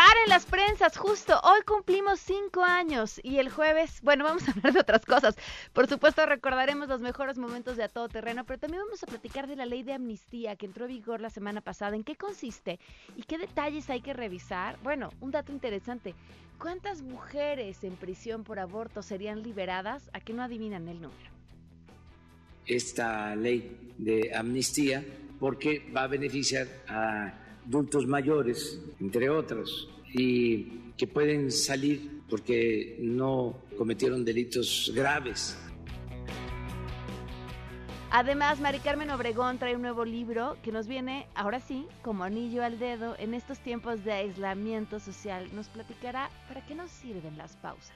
Paren las prensas, justo hoy cumplimos cinco años y el jueves, bueno, vamos a hablar de otras cosas. Por supuesto, recordaremos los mejores momentos de A Todo Terreno, pero también vamos a platicar de la ley de amnistía que entró en vigor la semana pasada. ¿En qué consiste y qué detalles hay que revisar? Bueno, un dato interesante. ¿Cuántas mujeres en prisión por aborto serían liberadas? ¿A qué no adivinan el número? Esta ley de amnistía porque va a beneficiar a adultos mayores, entre otros, y que pueden salir porque no cometieron delitos graves. Además, Mari Carmen Obregón trae un nuevo libro que nos viene, ahora sí, como anillo al dedo, en estos tiempos de aislamiento social. Nos platicará para qué nos sirven las pausas.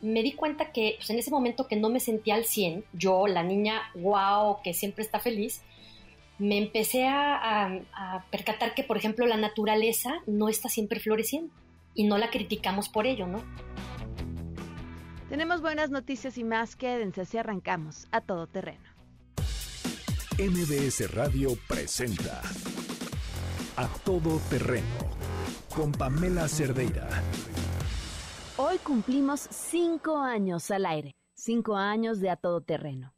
Me di cuenta que pues, en ese momento que no me sentía al 100, yo, la niña wow, que siempre está feliz, me empecé a, percatar que, por ejemplo, la naturaleza no está siempre floreciendo y no la criticamos por ello, ¿no? Tenemos buenas noticias y más. Quédense si arrancamos a todo terreno. MBS Radio presenta A Todo Terreno con Pamela Cerdeira. Hoy cumplimos cinco años al aire, cinco años de A Todo Terreno.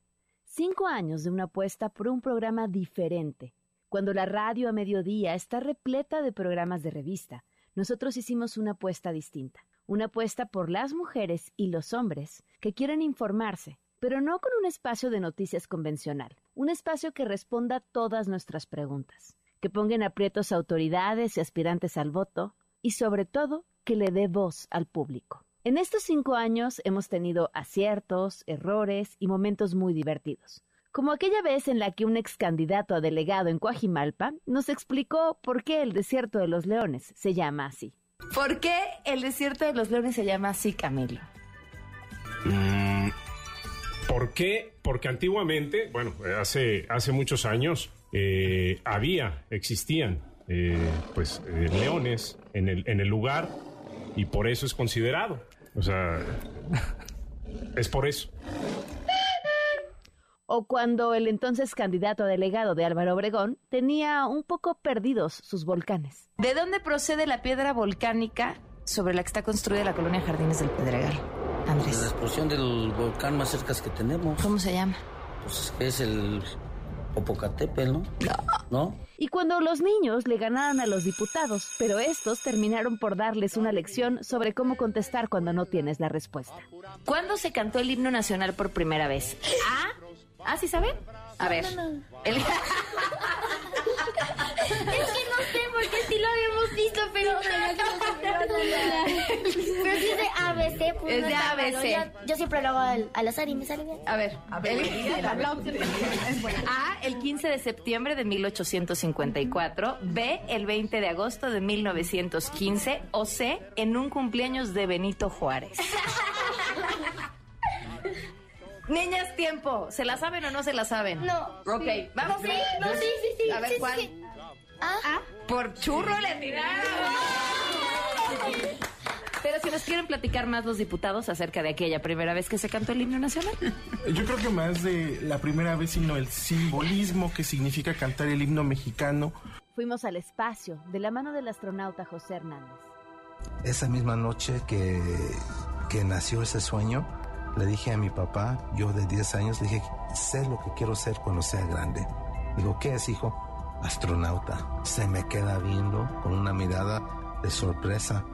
Cinco años de una apuesta por un programa diferente. Cuando la radio a mediodía está repleta de programas de revista, nosotros hicimos una apuesta distinta. Una apuesta por las mujeres y los hombres que quieren informarse, pero no con un espacio de noticias convencional, un espacio que responda todas nuestras preguntas, que ponga en aprietos autoridades y aspirantes al voto, y sobre todo que le dé voz al público. En estos cinco años hemos tenido aciertos, errores y momentos muy divertidos. Como aquella vez en la que un ex candidato a delegado en Coajimalpa nos explicó por qué el desierto de los leones se llama así. ¿Por qué el desierto de los leones se llama así, Camilo? Mm, ¿Por qué? Porque antiguamente, bueno, hace, hace muchos años, eh, había, existían, eh, pues, eh, leones en el, en el lugar y por eso es considerado. O sea, es por eso. O cuando el entonces candidato a delegado de Álvaro Obregón tenía un poco perdidos sus volcanes. ¿De dónde procede la piedra volcánica sobre la que está construida la colonia Jardines del Pedregal? Andrés. La explosión del volcán más cerca que tenemos. ¿Cómo se llama? Pues es el Popocatépetl, ¿no? ¿No? Y cuando los niños le ganaron a los diputados, pero estos terminaron por darles una lección sobre cómo contestar cuando no tienes la respuesta. ¿Cuándo se cantó el himno nacional por primera vez? ¿Ah? ¿Ah, sí saben? A ver. El... es que no sé, porque sí lo habíamos visto, pero... pero sí es de ABC. Pues es de ABC. Yo, siempre lo hago al, azar y me sale bien. A ver. A ver. El, A, el 15 de septiembre de 1854. B, el 20 de agosto de 1915. O C, en un cumpleaños de Benito Juárez. Niñas, tiempo. ¿Se la saben o no se la saben? No. Ok, vamos. Sí, no, sí, sí, sí. A ver, ¿cuál? ¿Ah? Por churro le tiraron. Pero si nos quieren platicar más los diputados acerca de aquella primera vez que se cantó el himno nacional. Yo creo que más de la primera vez, sino el simbolismo que significa cantar el himno mexicano. Fuimos al espacio de la mano del astronauta José Hernández. Esa misma noche que, que nació ese sueño, le dije a mi papá, yo de 10 años, le dije, sé lo que quiero ser cuando sea grande. Digo, ¿qué es, hijo? Astronauta. Se me queda viendo con una mirada de sorpresa.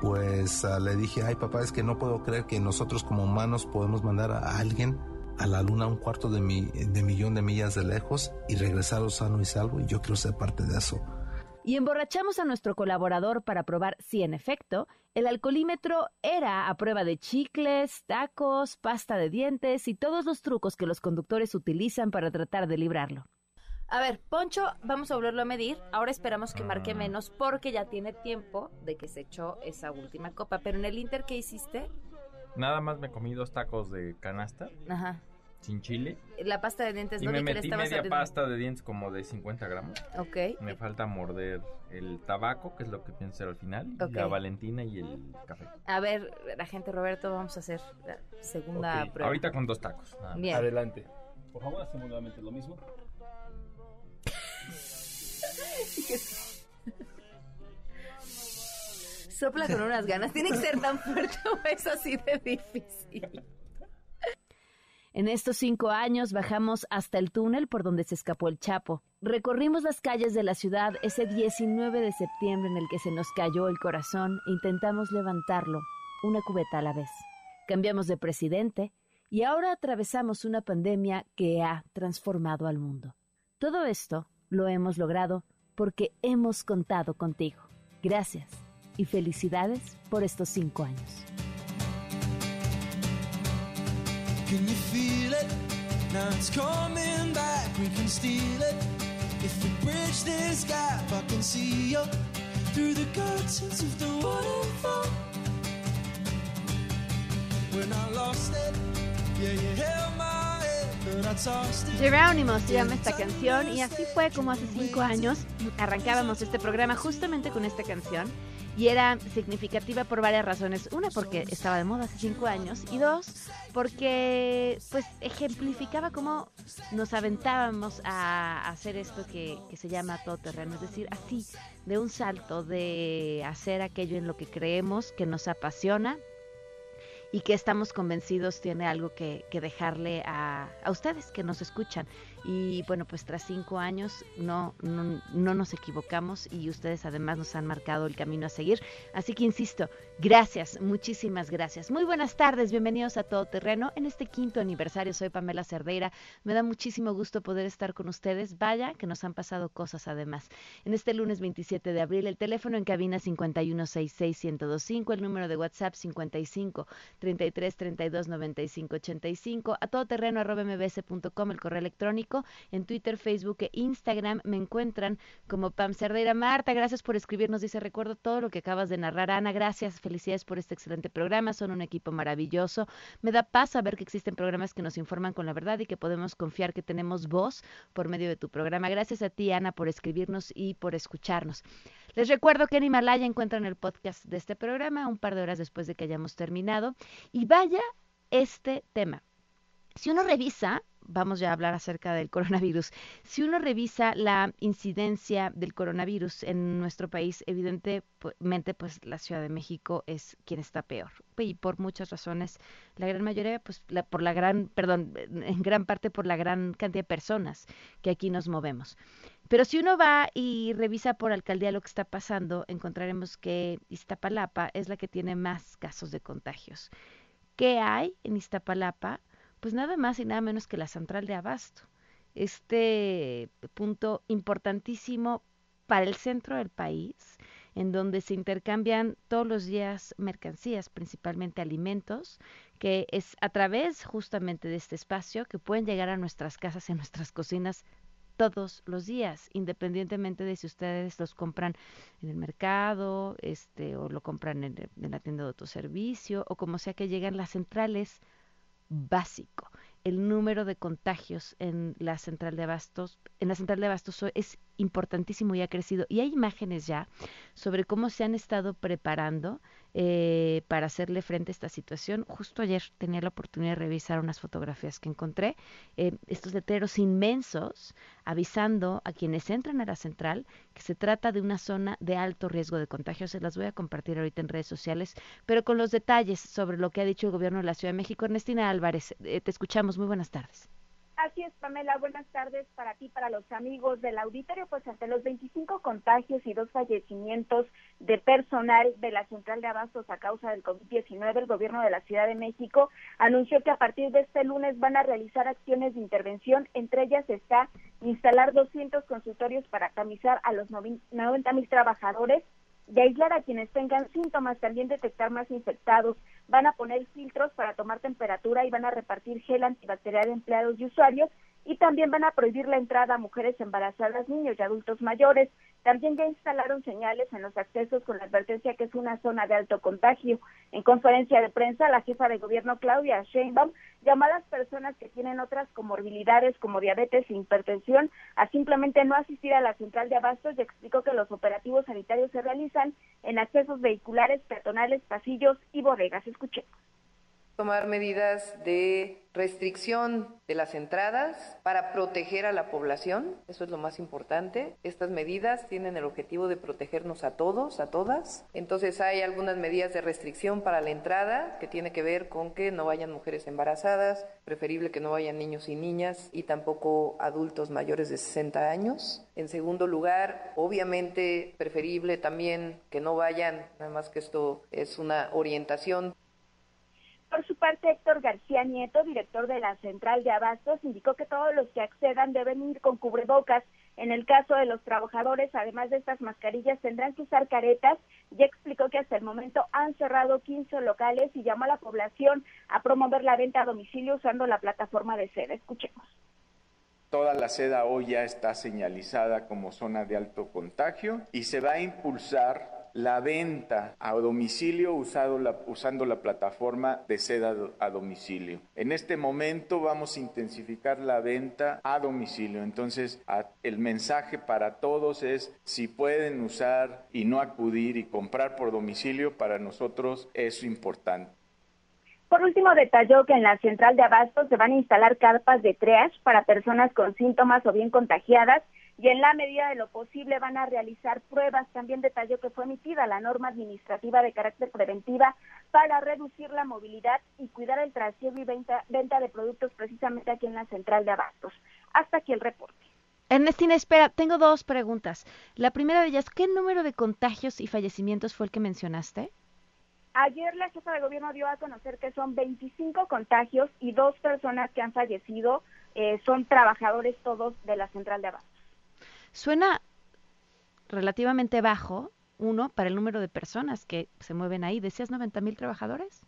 Pues uh, le dije, ay papá, es que no puedo creer que nosotros como humanos podemos mandar a alguien a la luna un cuarto de, mi, de millón de millas de lejos y regresar sano y salvo y yo quiero ser parte de eso y emborrachamos a nuestro colaborador para probar si en efecto el alcoholímetro era a prueba de chicles, tacos, pasta de dientes y todos los trucos que los conductores utilizan para tratar de librarlo. A ver, Poncho, vamos a volverlo a medir. Ahora esperamos que marque Ah. menos porque ya tiene tiempo de que se echó esa última copa. Pero en el Inter, ¿qué hiciste? Nada más me comí dos tacos de canasta. Ajá. sin chile. La pasta de dientes, Y no me que le metí media pasta de dientes como de 50 gramos. Ok. Me falta morder el tabaco, que es lo que pienso hacer al final, y Ok. la valentina y el café. A ver, la gente Roberto, vamos a hacer la segunda Ok, prueba. Ahorita con dos tacos. nada más. Bien. Adelante. Por favor, hacemos nuevamente lo mismo. Sopla con unas ganas. Tiene que ser tan fuerte o es así de difícil. En estos cinco años bajamos hasta el túnel por donde se escapó el Chapo. Recorrimos las calles de la ciudad ese 19 de septiembre en el que se nos cayó el corazón e intentamos levantarlo, una cubeta a la vez. Cambiamos de presidente y ahora atravesamos una pandemia que ha transformado al mundo. Todo esto lo hemos logrado porque hemos contado contigo. Gracias y felicidades por estos cinco años. Can you feel it? Now it's coming back. We can steal it. If we bridge this gap, I can see you through the curtains of the waterfall. When I lost it, yeah, you held my Jerónimo se llama esta canción y así fue como hace cinco años arrancábamos este programa justamente con esta canción y era significativa por varias razones. Una, porque estaba de moda hace cinco años y dos, porque pues ejemplificaba cómo nos aventábamos a hacer esto que, que se llama todoterreno, es decir, así, de un salto, de hacer aquello en lo que creemos, que nos apasiona, y que estamos convencidos tiene algo que, que dejarle a, a ustedes que nos escuchan. Y bueno, pues tras cinco años no, no, no nos equivocamos y ustedes además nos han marcado el camino a seguir. Así que insisto, gracias, muchísimas gracias. Muy buenas tardes, bienvenidos a Todo Terreno. En este quinto aniversario soy Pamela Cerdeira. Me da muchísimo gusto poder estar con ustedes. Vaya que nos han pasado cosas además. En este lunes 27 de abril, el teléfono en cabina 5166-1025, el número de WhatsApp 55 33 32 95 85, a todoterreno arroba mbs.com, el correo electrónico, en Twitter, Facebook e Instagram me encuentran como Pam Cerdeira. Marta, gracias por escribirnos, dice, recuerdo todo lo que acabas de narrar. Ana, gracias, felicidades por este excelente programa, son un equipo maravilloso. Me da paz saber que existen programas que nos informan con la verdad y que podemos confiar que tenemos voz por medio de tu programa. Gracias a ti, Ana, por escribirnos y por escucharnos. Les recuerdo que en Himalaya encuentran el podcast de este programa un par de horas después de que hayamos terminado. Y vaya este tema. Si uno revisa, vamos ya a hablar acerca del coronavirus, si uno revisa la incidencia del coronavirus en nuestro país, evidentemente pues la Ciudad de México es quien está peor. Y por muchas razones, la gran mayoría, pues la, por la gran, perdón, en gran parte por la gran cantidad de personas que aquí nos movemos. Pero si uno va y revisa por alcaldía lo que está pasando, encontraremos que Iztapalapa es la que tiene más casos de contagios. ¿Qué hay en Iztapalapa? Pues nada más y nada menos que la central de abasto. Este punto importantísimo para el centro del país, en donde se intercambian todos los días mercancías, principalmente alimentos, que es a través justamente de este espacio que pueden llegar a nuestras casas, en nuestras cocinas todos los días, independientemente de si ustedes los compran en el mercado, este, o lo compran en, en la tienda de autoservicio, o como sea que llegan las centrales básico. El número de contagios en la central de abastos, en la central de abastos es importantísimo y ha crecido. Y hay imágenes ya sobre cómo se han estado preparando eh, para hacerle frente a esta situación. Justo ayer tenía la oportunidad de revisar unas fotografías que encontré, eh, estos letreros inmensos avisando a quienes entran a la central que se trata de una zona de alto riesgo de contagio. Se las voy a compartir ahorita en redes sociales, pero con los detalles sobre lo que ha dicho el gobierno de la Ciudad de México. Ernestina Álvarez, eh, te escuchamos. Muy buenas tardes. Así es, Pamela. Buenas tardes para ti, para los amigos del auditorio. Pues ante los 25 contagios y dos fallecimientos de personal de la central de abastos a causa del COVID-19, el gobierno de la Ciudad de México anunció que a partir de este lunes van a realizar acciones de intervención. Entre ellas está instalar 200 consultorios para tamizar a los 90 mil trabajadores y aislar a quienes tengan síntomas, también detectar más infectados. Van a poner filtros para tomar temperatura y van a repartir gel antibacterial a empleados y usuarios y también van a prohibir la entrada a mujeres embarazadas, niños y adultos mayores. También ya instalaron señales en los accesos con la advertencia que es una zona de alto contagio. En conferencia de prensa, la jefa de gobierno Claudia Sheinbaum llamó a las personas que tienen otras comorbilidades como diabetes e hipertensión a simplemente no asistir a la central de abastos y explicó que los operativos sanitarios se realizan en accesos vehiculares, peatonales, pasillos y bodegas. Escuchemos tomar medidas de restricción de las entradas para proteger a la población, eso es lo más importante. Estas medidas tienen el objetivo de protegernos a todos, a todas. Entonces hay algunas medidas de restricción para la entrada que tiene que ver con que no vayan mujeres embarazadas, preferible que no vayan niños y niñas y tampoco adultos mayores de 60 años. En segundo lugar, obviamente preferible también que no vayan, nada más que esto es una orientación por su parte, Héctor García Nieto, director de la Central de Abastos, indicó que todos los que accedan deben ir con cubrebocas. En el caso de los trabajadores, además de estas mascarillas, tendrán que usar caretas y explicó que hasta el momento han cerrado 15 locales y llamó a la población a promover la venta a domicilio usando la plataforma de seda. Escuchemos. Toda la seda hoy ya está señalizada como zona de alto contagio y se va a impulsar la venta a domicilio usado la, usando la plataforma de seda a domicilio. En este momento vamos a intensificar la venta a domicilio. Entonces, el mensaje para todos es si pueden usar y no acudir y comprar por domicilio, para nosotros es importante. Por último, detalló que en la central de abastos se van a instalar carpas de triage para personas con síntomas o bien contagiadas y en la medida de lo posible van a realizar pruebas. También detalló que fue emitida la norma administrativa de carácter preventiva para reducir la movilidad y cuidar el trasiego y venta, venta de productos precisamente aquí en la central de abastos. Hasta aquí el reporte. Ernestina, espera, tengo dos preguntas. La primera de ellas, ¿qué número de contagios y fallecimientos fue el que mencionaste? Ayer la jefa de gobierno dio a conocer que son 25 contagios y dos personas que han fallecido eh, son trabajadores todos de la central de abastos. Suena relativamente bajo, uno, para el número de personas que se mueven ahí. ¿Decías 90 mil trabajadores?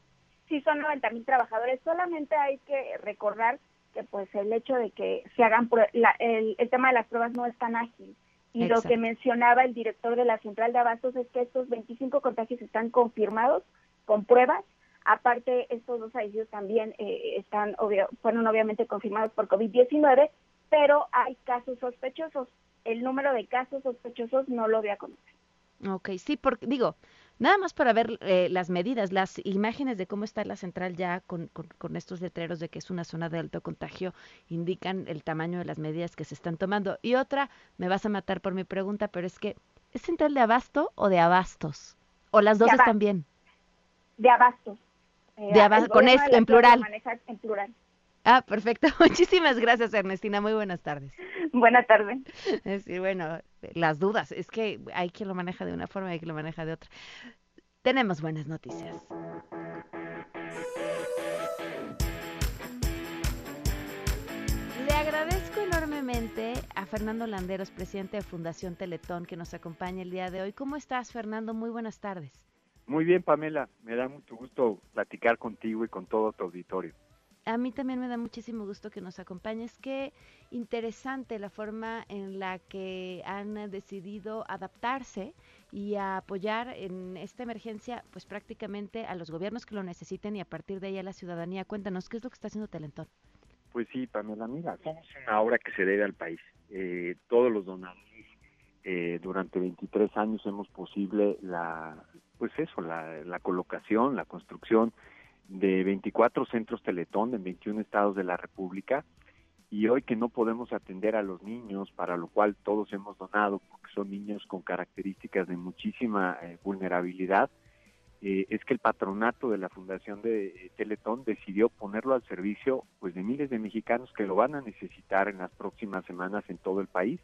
Sí, son 90 mil trabajadores. Solamente hay que recordar que pues el hecho de que se hagan el, tema de las pruebas no es tan ágil. Y lo que mencionaba el director de la central de abastos es que estos 25 contagios están confirmados con pruebas. Aparte, estos dos fallecidos también eh, están fueron obviamente confirmados por COVID-19, pero hay casos sospechosos el número de casos sospechosos no lo voy a conocer. Ok, sí, porque digo, nada más para ver eh, las medidas, las imágenes de cómo está la central ya con, con, estos letreros de que es una zona de alto contagio, indican el tamaño de las medidas que se están tomando. Y otra, me vas a matar por mi pregunta, pero es que, ¿es central de abasto o de abastos? ¿O las dos están bien? De abastos. de abasto, con esto, en plural. En plural. Ah, perfecto. Muchísimas gracias, Ernestina. Muy buenas tardes. Buenas tardes. Sí, bueno, las dudas. Es que hay quien lo maneja de una forma y hay quien lo maneja de otra. Tenemos buenas noticias. Le agradezco enormemente a Fernando Landeros, presidente de Fundación Teletón, que nos acompaña el día de hoy. ¿Cómo estás, Fernando? Muy buenas tardes. Muy bien, Pamela. Me da mucho gusto platicar contigo y con todo tu auditorio a mí también me da muchísimo gusto que nos acompañes. Qué interesante la forma en la que han decidido adaptarse y apoyar en esta emergencia, pues prácticamente a los gobiernos que lo necesiten y a partir de ahí a la ciudadanía. Cuéntanos, ¿qué es lo que está haciendo Telentón? Pues sí, Pamela, mira, somos una obra que se debe al país. Eh, todos los donadores eh, durante 23 años hemos posible la, pues eso, la, la colocación, la construcción de 24 centros Teletón en 21 estados de la República y hoy que no podemos atender a los niños, para lo cual todos hemos donado, porque son niños con características de muchísima eh, vulnerabilidad, eh, es que el patronato de la Fundación de eh, Teletón decidió ponerlo al servicio pues de miles de mexicanos que lo van a necesitar en las próximas semanas en todo el país.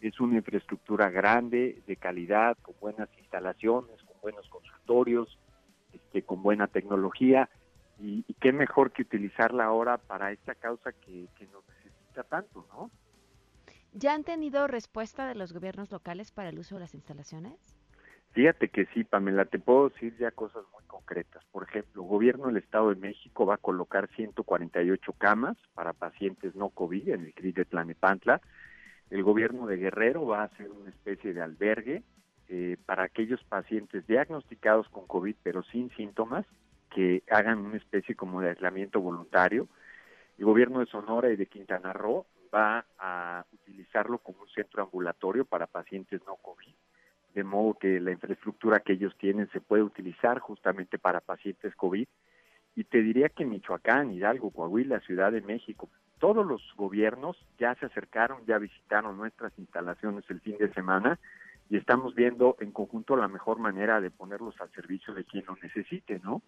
Es una infraestructura grande, de calidad, con buenas instalaciones, con buenos consultorios, este, con buena tecnología y, qué mejor que utilizarla ahora para esta causa que, nos necesita tanto, ¿no? ¿Ya han tenido respuesta de los gobiernos locales para el uso de las instalaciones? Fíjate que sí, Pamela, te puedo decir ya cosas muy concretas. Por ejemplo, el gobierno del Estado de México va a colocar 148 camas para pacientes no COVID en el CRI de Tlanepantla. el gobierno de Guerrero va a hacer una especie de albergue eh, para aquellos pacientes diagnosticados con COVID pero sin síntomas que hagan una especie como de aislamiento voluntario. El gobierno de Sonora y de Quintana Roo va a utilizarlo como un centro ambulatorio para pacientes no COVID, de modo que la infraestructura que ellos tienen se puede utilizar justamente para pacientes COVID. Y te diría que Michoacán, Hidalgo, Coahuila, Ciudad de México, todos los gobiernos ya se acercaron, ya visitaron nuestras instalaciones el fin de semana y estamos viendo en conjunto la mejor manera de ponerlos al servicio de quien lo necesite, ¿no?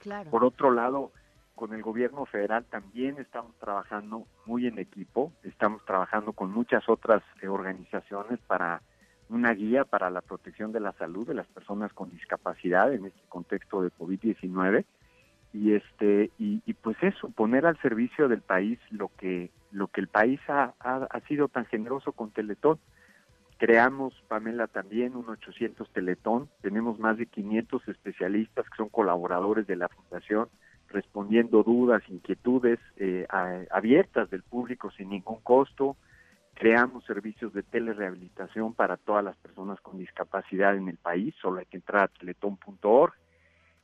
Claro. Por otro lado, con el gobierno federal también estamos trabajando muy en equipo, estamos trabajando con muchas otras eh, organizaciones para una guía para la protección de la salud de las personas con discapacidad en este contexto de COVID-19 y este y, y, pues eso poner al servicio del país lo que lo que el país ha, ha, ha sido tan generoso con Teletón creamos Pamela también un 800 Teletón tenemos más de 500 especialistas que son colaboradores de la fundación respondiendo dudas inquietudes eh, abiertas del público sin ningún costo creamos servicios de telerehabilitación para todas las personas con discapacidad en el país solo hay que entrar a teletón.org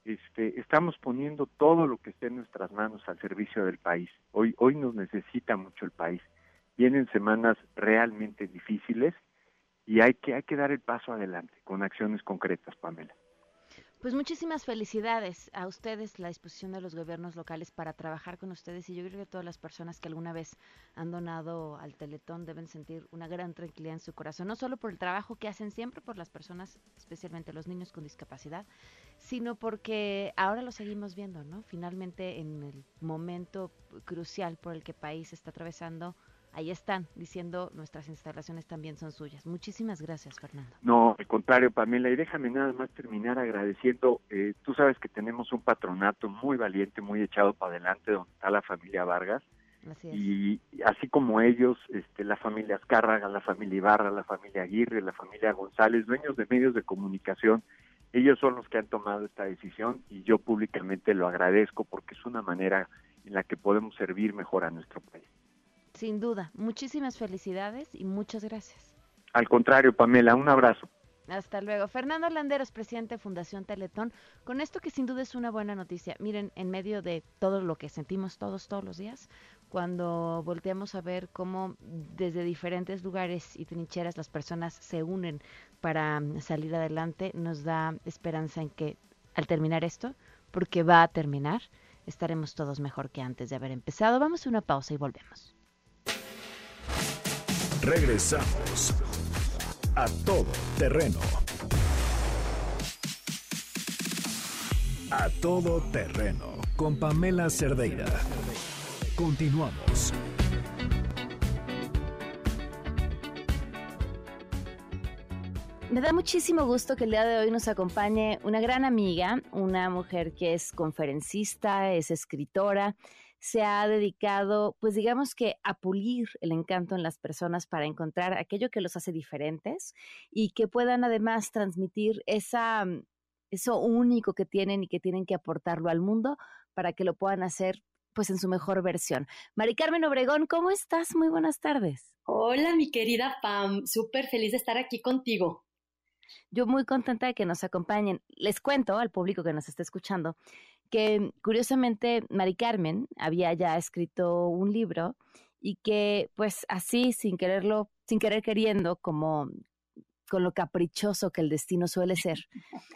este, estamos poniendo todo lo que esté en nuestras manos al servicio del país. Hoy, hoy nos necesita mucho el país. Vienen semanas realmente difíciles y hay que, hay que dar el paso adelante con acciones concretas, Pamela. Pues muchísimas felicidades a ustedes, la disposición de los gobiernos locales para trabajar con ustedes y yo creo que todas las personas que alguna vez han donado al Teletón deben sentir una gran tranquilidad en su corazón, no solo por el trabajo que hacen siempre por las personas, especialmente los niños con discapacidad, sino porque ahora lo seguimos viendo, ¿no? Finalmente en el momento crucial por el que el país está atravesando, ahí están diciendo nuestras instalaciones también son suyas. Muchísimas gracias, Fernando. No, al contrario, Pamela, y déjame nada más terminar agradeciendo, eh, tú sabes que tenemos un patronato muy valiente, muy echado para adelante, donde está la familia Vargas, Así es. y así como ellos, este, la familia Azcárraga, la familia Ibarra, la familia Aguirre, la familia González, dueños de medios de comunicación, ellos son los que han tomado esta decisión y yo públicamente lo agradezco porque es una manera en la que podemos servir mejor a nuestro país. Sin duda, muchísimas felicidades y muchas gracias. Al contrario, Pamela, un abrazo. Hasta luego. Fernando Landeros, presidente de Fundación Teletón, con esto que sin duda es una buena noticia. Miren, en medio de todo lo que sentimos todos, todos los días, cuando volteamos a ver cómo desde diferentes lugares y trincheras las personas se unen para mm, salir adelante, nos da esperanza en que al terminar esto, porque va a terminar, estaremos todos mejor que antes de haber empezado. Vamos a una pausa y volvemos. Regresamos a todo terreno. A todo terreno con Pamela Cerdeira. Continuamos. Me da muchísimo gusto que el día de hoy nos acompañe una gran amiga, una mujer que es conferencista, es escritora, se ha dedicado, pues digamos que a pulir el encanto en las personas para encontrar aquello que los hace diferentes y que puedan además transmitir esa, eso único que tienen y que tienen que aportarlo al mundo para que lo puedan hacer pues en su mejor versión. Mari Carmen Obregón, ¿cómo estás? Muy buenas tardes. Hola, mi querida Pam, súper feliz de estar aquí contigo. Yo muy contenta de que nos acompañen. Les cuento al público que nos está escuchando que curiosamente Mari Carmen había ya escrito un libro y que pues así sin quererlo, sin querer queriendo, como con lo caprichoso que el destino suele ser,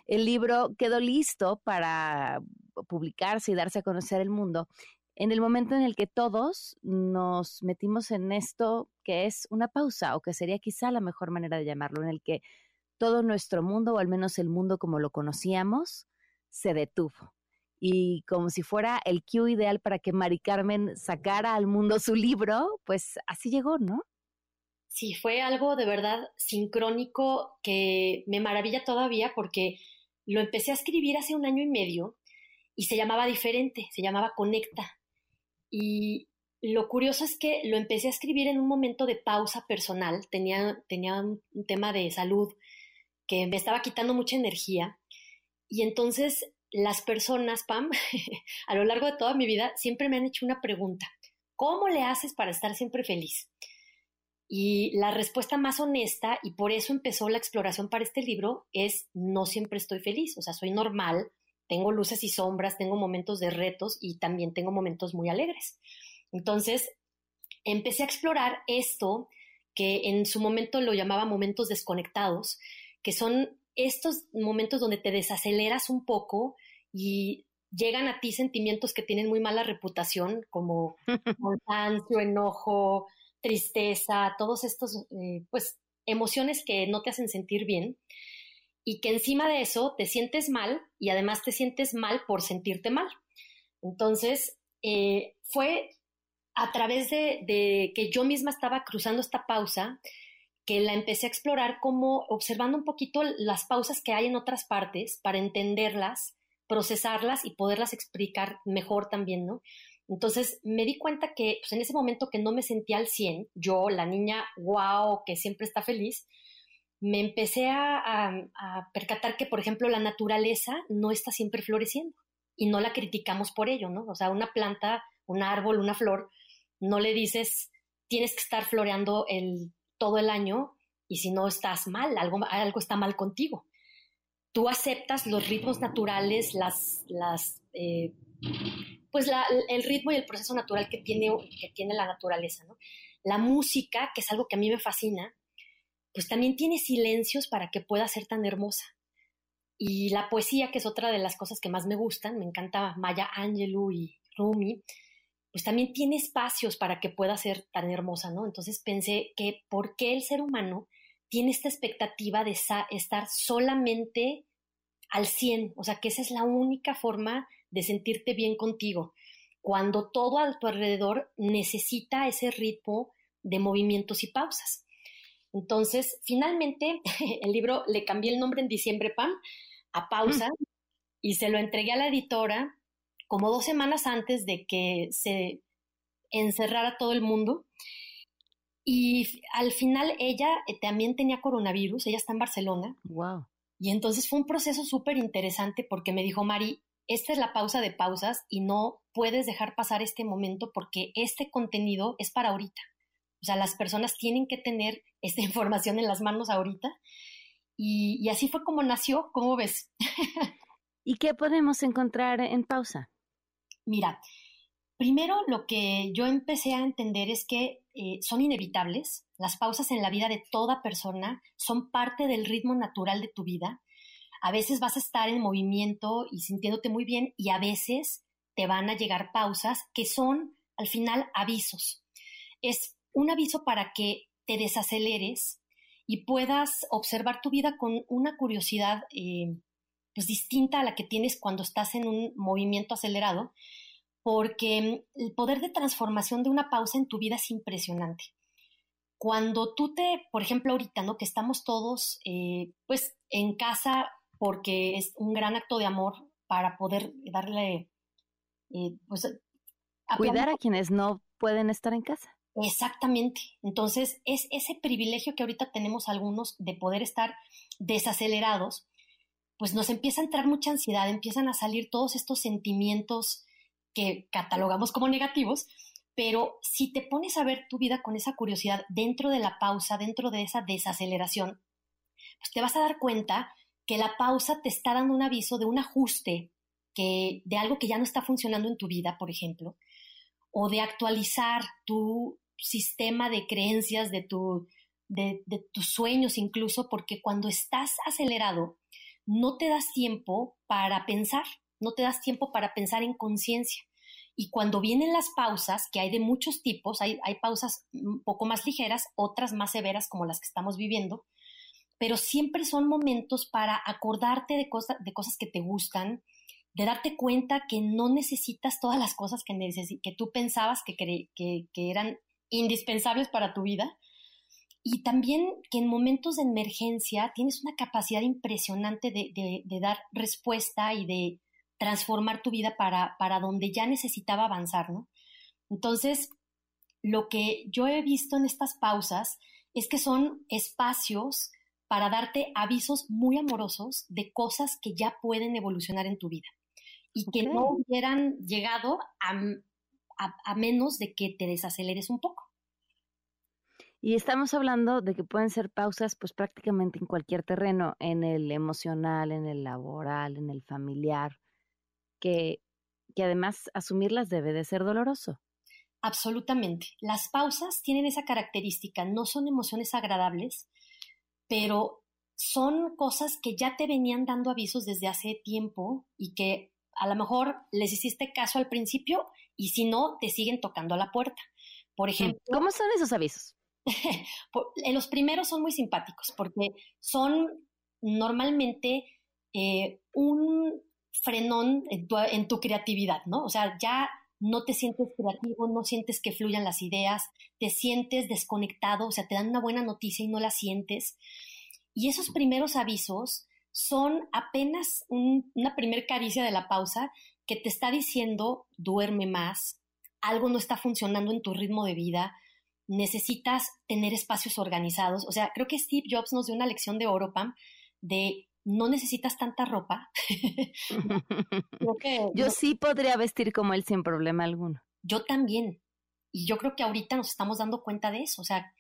el libro quedó listo para publicarse y darse a conocer el mundo en el momento en el que todos nos metimos en esto que es una pausa o que sería quizá la mejor manera de llamarlo, en el que todo nuestro mundo, o al menos el mundo como lo conocíamos, se detuvo. Y como si fuera el cue ideal para que Mari Carmen sacara al mundo su libro, pues así llegó, ¿no? Sí, fue algo de verdad sincrónico que me maravilla todavía porque lo empecé a escribir hace un año y medio y se llamaba diferente, se llamaba Conecta. Y lo curioso es que lo empecé a escribir en un momento de pausa personal, tenía, tenía un tema de salud que me estaba quitando mucha energía. Y entonces las personas, Pam, a lo largo de toda mi vida, siempre me han hecho una pregunta. ¿Cómo le haces para estar siempre feliz? Y la respuesta más honesta, y por eso empezó la exploración para este libro, es no siempre estoy feliz, o sea, soy normal, tengo luces y sombras, tengo momentos de retos y también tengo momentos muy alegres. Entonces, empecé a explorar esto que en su momento lo llamaba momentos desconectados, que son estos momentos donde te desaceleras un poco y llegan a ti sentimientos que tienen muy mala reputación, como cansancio, enojo, tristeza, todos estos, eh, pues, emociones que no te hacen sentir bien y que encima de eso te sientes mal y además te sientes mal por sentirte mal. Entonces, eh, fue a través de, que yo misma estaba cruzando esta pausa que la empecé a explorar como observando un poquito las pausas que hay en otras partes para entenderlas, procesarlas y poderlas explicar mejor también, ¿no? Entonces me di cuenta que pues, en ese momento que no me sentía al 100, yo, la niña wow, que siempre está feliz, me empecé a, percatar que, por ejemplo, la naturaleza no está siempre floreciendo y no la criticamos por ello, ¿no? O sea, una planta, un árbol, una flor, no le dices, tienes que estar floreando el, todo el año y si no estás mal, algo, algo está mal contigo. Tú aceptas los ritmos naturales, las, las, eh, pues el ritmo y el proceso natural que tiene, que tiene la naturaleza, ¿no? La música, que es algo que a mí me fascina, pues también tiene silencios para que pueda ser tan hermosa. Y la poesía, que es otra de las cosas que más me gustan, me encanta Maya Angelou y Rumi, pues también tiene espacios para que pueda ser tan hermosa, ¿no? Entonces pensé que por qué el ser humano tiene esta expectativa de estar solamente al 100, o sea, que esa es la única forma de sentirte bien contigo, cuando todo a tu alrededor necesita ese ritmo de movimientos y pausas. Entonces, finalmente, el libro le cambié el nombre en diciembre, Pam, a pausa, y se lo entregué a la editora como dos semanas antes de que se encerrara todo el mundo. Y al final ella eh, también tenía coronavirus, ella está en Barcelona. Wow. Y entonces fue un proceso súper interesante porque me dijo, Mari, esta es la pausa de pausas y no puedes dejar pasar este momento porque este contenido es para ahorita. O sea, las personas tienen que tener esta información en las manos ahorita. Y, así fue como nació, ¿cómo ves? ¿Y qué podemos encontrar en pausa? Mira, primero lo que yo empecé a entender es que eh, son inevitables. Las pausas en la vida de toda persona son parte del ritmo natural de tu vida. A veces vas a estar en movimiento y sintiéndote muy bien y a veces te van a llegar pausas que son al final avisos. Es un aviso para que te desaceleres y puedas observar tu vida con una curiosidad eh, pues distinta a la que tienes cuando estás en un movimiento acelerado, porque el poder de transformación de una pausa en tu vida es impresionante. Cuando tú te, por ejemplo, ahorita, ¿no? Que estamos todos, eh, pues, en casa porque es un gran acto de amor para poder darle, eh, pues, cuidar a quienes no pueden estar en casa. Exactamente. Entonces, es ese privilegio que ahorita tenemos algunos de poder estar desacelerados, pues nos empieza a entrar mucha ansiedad, empiezan a salir todos estos sentimientos que catalogamos como negativos, pero si te pones a ver tu vida con esa curiosidad dentro de la pausa, dentro de esa desaceleración, pues te vas a dar cuenta que la pausa te está dando un aviso de un ajuste que de algo que ya no está funcionando en tu vida, por ejemplo, o de actualizar tu sistema de creencias, de, tu, de, tus sueños incluso, porque cuando estás acelerado, no te das tiempo para pensar, no te das tiempo para pensar en conciencia. Y cuando vienen las pausas, que hay de muchos tipos, hay, hay, pausas un poco más ligeras, otras más severas como las que estamos viviendo, pero siempre son momentos para acordarte de, cosas de cosas que te gustan, de darte cuenta que no necesitas todas las cosas que, que tú pensabas que, que, que eran indispensables para tu vida. Y también que en momentos de emergencia tienes una capacidad impresionante de, dar respuesta y de transformar tu vida para, para donde ya necesitaba avanzar, ¿no? Entonces, lo que yo he visto en estas pausas es que son espacios para darte avisos muy amorosos de cosas que ya pueden evolucionar en tu vida y que no hubieran llegado a, a, menos de que te desaceleres un poco. Y estamos hablando de que pueden ser pausas pues prácticamente en cualquier terreno, en el emocional, en el laboral, en el familiar, que, que además asumirlas debe de ser doloroso. Absolutamente. Las pausas tienen esa característica, no son emociones agradables, pero son cosas que ya te venían dando avisos desde hace tiempo y que a lo mejor les hiciste caso al principio y si no, te siguen tocando a la puerta. Por ejemplo. ¿Cómo son esos avisos? los primeros son muy simpáticos porque son normalmente eh, un frenón en tu, creatividad, ¿no? O sea, ya no te sientes creativo, no sientes que fluyan las ideas, te sientes desconectado, o sea, te dan una buena noticia y no la sientes. Y esos primeros avisos son apenas una primer caricia de la pausa que te está diciendo duerme más, algo no está funcionando en tu ritmo de vida, necesitas tener espacios organizados. O sea, creo que Steve Jobs nos dio una lección de oro, Pam, de no necesitas tanta ropa. yo sí podría vestir como él sin problema alguno. Yo también. Y yo creo que ahorita nos estamos dando cuenta de eso. O sea,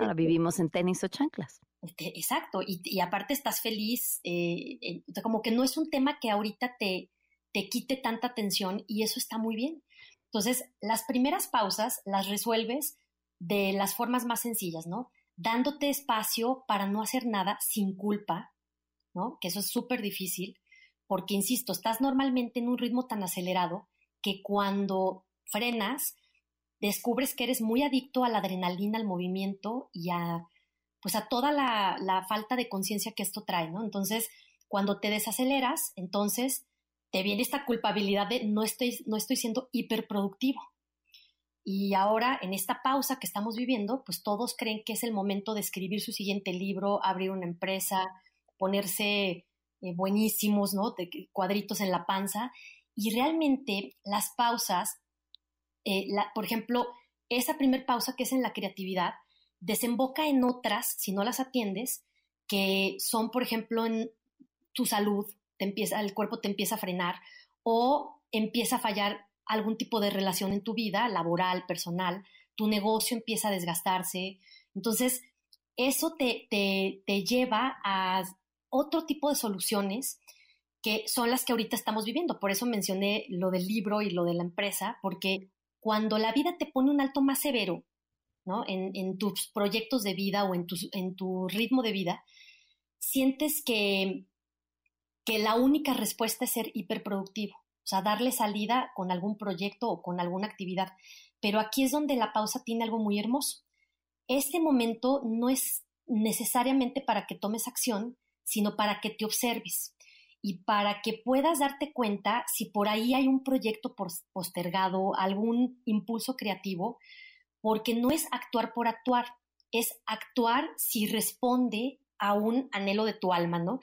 ah, vivimos en tenis o chanclas. Este, exacto. Y, aparte estás feliz. Eh, eh, como que no es un tema que ahorita te, te quite tanta atención y eso está muy bien. Entonces, las primeras pausas las resuelves de las formas más sencillas, ¿no? Dándote espacio para no hacer nada sin culpa, Que eso es súper difícil, porque, insisto, estás normalmente en un ritmo tan acelerado que cuando frenas, descubres que eres muy adicto a la adrenalina, al movimiento y a, pues a toda la, la falta de conciencia que esto trae, ¿no? Entonces, cuando te desaceleras, entonces te viene esta culpabilidad de no estoy, no estoy siendo hiperproductivo. Y ahora, en esta pausa que estamos viviendo, pues todos creen que es el momento de escribir su siguiente libro, abrir una empresa, ponerse eh, buenísimos, ¿no? Cuadritos en la panza. Y realmente las pausas, eh, por ejemplo, esa primer pausa que es en la creatividad, desemboca en otras, si no las atiendes, que son, por ejemplo, en tu salud, te empieza, el cuerpo te empieza a frenar o empieza a fallar algún tipo de relación en tu vida, laboral, personal, tu negocio empieza a desgastarse. Entonces, eso te, te, te lleva a otro tipo de soluciones que son las que ahorita estamos viviendo. Por eso mencioné lo del libro y lo de la empresa, porque cuando la vida te pone un alto más severo, ¿no? En, en tus proyectos de vida o en tu, en tu ritmo de vida, sientes que, que la única respuesta es ser hiperproductivo. O sea, darle salida con algún proyecto o con alguna actividad. Pero aquí es donde la pausa tiene algo muy hermoso. Este momento no es necesariamente para que tomes acción, sino para que te observes y para que puedas darte cuenta si por ahí hay un proyecto postergado, algún impulso creativo, porque no es actuar por actuar, es actuar si responde a un anhelo de tu alma, ¿no?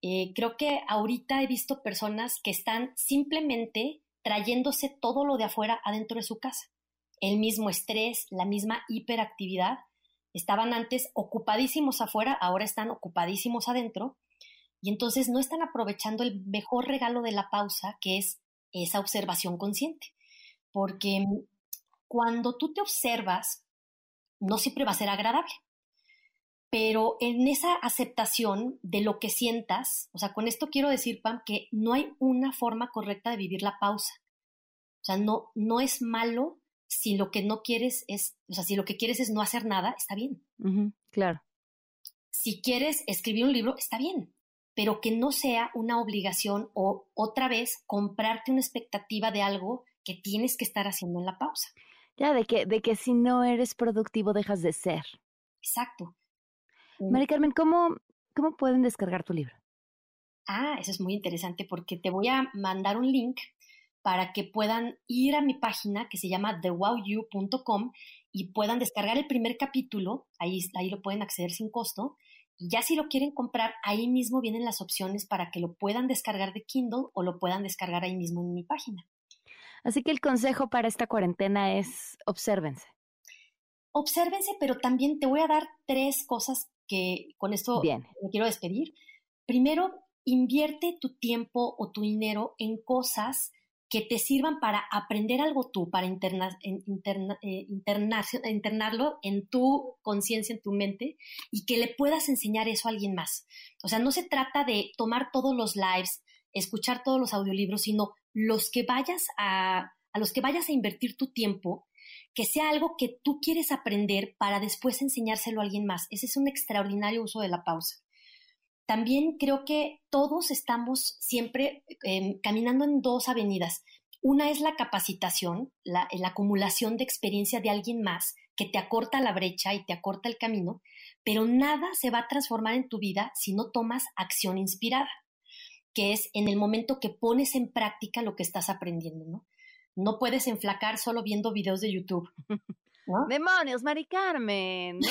Eh, creo que ahorita he visto personas que están simplemente trayéndose todo lo de afuera adentro de su casa. El mismo estrés, la misma hiperactividad. Estaban antes ocupadísimos afuera, ahora están ocupadísimos adentro. Y entonces no están aprovechando el mejor regalo de la pausa, que es esa observación consciente. Porque cuando tú te observas, no siempre va a ser agradable pero en esa aceptación de lo que sientas, o sea, con esto quiero decir, Pam, que no hay una forma correcta de vivir la pausa. O sea, no, no es malo si lo que no quieres es, o sea, si lo que quieres es no hacer nada, está bien. claro. Si quieres escribir un libro, está bien, pero que no sea una obligación o otra vez comprarte una expectativa de algo que tienes que estar haciendo en la pausa. Ya, de que, de que si no eres productivo dejas de ser. Exacto. Mari Carmen, ¿cómo, ¿cómo pueden descargar tu libro? Ah, eso es muy interesante porque te voy a mandar un link para que puedan ir a mi página que se llama thewowyou.com y puedan descargar el primer capítulo, ahí, ahí lo pueden acceder sin costo, y ya si lo quieren comprar, ahí mismo vienen las opciones para que lo puedan descargar de Kindle o lo puedan descargar ahí mismo en mi página. Así que el consejo para esta cuarentena es obsérvense. Obsérvense, pero también te voy a dar tres cosas que con esto me quiero despedir. Primero, invierte tu tiempo o tu dinero en cosas que te sirvan para aprender algo tú, para eh, internar- internarlo en tu conciencia, en tu mente, y que le puedas enseñar eso a alguien más. O sea, no se trata de tomar todos los lives, escuchar todos los audiolibros, sino los que vayas a, a los que vayas a invertir tu tiempo, que sea algo que tú quieres aprender para después enseñárselo a alguien más. Ese es un extraordinario uso de la pausa. También creo que todos estamos siempre eh, caminando en dos avenidas. Una es la capacitación, la, la acumulación de experiencia de alguien más que te acorta la brecha y te acorta el camino, pero nada se va a transformar en tu vida si no tomas acción inspirada, que es en el momento que pones en práctica lo que estás aprendiendo, ¿no? No puedes enflacar solo viendo videos de YouTube. ¿no? Demonios, Mari Carmen. No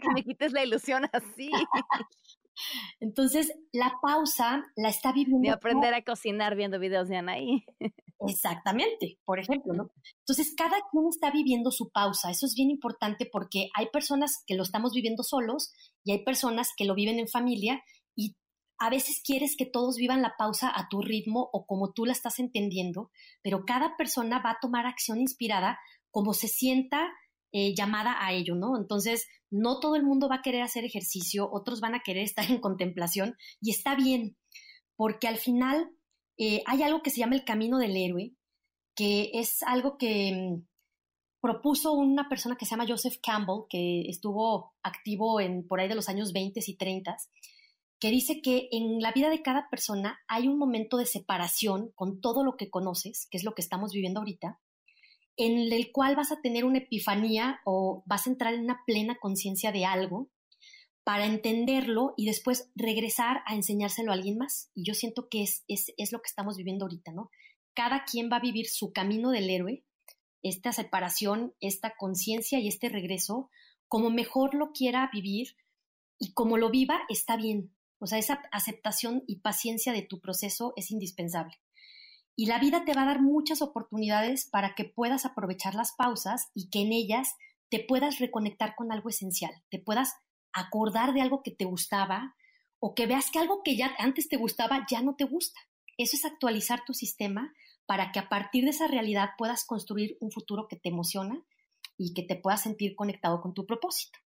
que me quites la ilusión así. Entonces, la pausa la está viviendo. Ni aprender a cocinar viendo videos de Anaí. Exactamente, por ejemplo, ¿no? Entonces, cada quien está viviendo su pausa. Eso es bien importante porque hay personas que lo estamos viviendo solos y hay personas que lo viven en familia y a veces quieres que todos vivan la pausa a tu ritmo o como tú la estás entendiendo, pero cada persona va a tomar acción inspirada como se sienta eh, llamada a ello, ¿no? Entonces, no todo el mundo va a querer hacer ejercicio, otros van a querer estar en contemplación y está bien, porque al final eh, hay algo que se llama el camino del héroe, que es algo que mm, propuso una persona que se llama Joseph Campbell, que estuvo activo en por ahí de los años 20 y 30, que dice que en la vida de cada persona hay un momento de separación con todo lo que conoces, que es lo que estamos viviendo ahorita, en el cual vas a tener una epifanía o vas a entrar en una plena conciencia de algo para entenderlo y después regresar a enseñárselo a alguien más. Y yo siento que es, es, es lo que estamos viviendo ahorita, ¿no? Cada quien va a vivir su camino del héroe, esta separación, esta conciencia y este regreso, como mejor lo quiera vivir y como lo viva, está bien. O sea, esa aceptación y paciencia de tu proceso es indispensable. Y la vida te va a dar muchas oportunidades para que puedas aprovechar las pausas y que en ellas te puedas reconectar con algo esencial, te puedas acordar de algo que te gustaba o que veas que algo que ya antes te gustaba ya no te gusta. Eso es actualizar tu sistema para que a partir de esa realidad puedas construir un futuro que te emociona y que te puedas sentir conectado con tu propósito.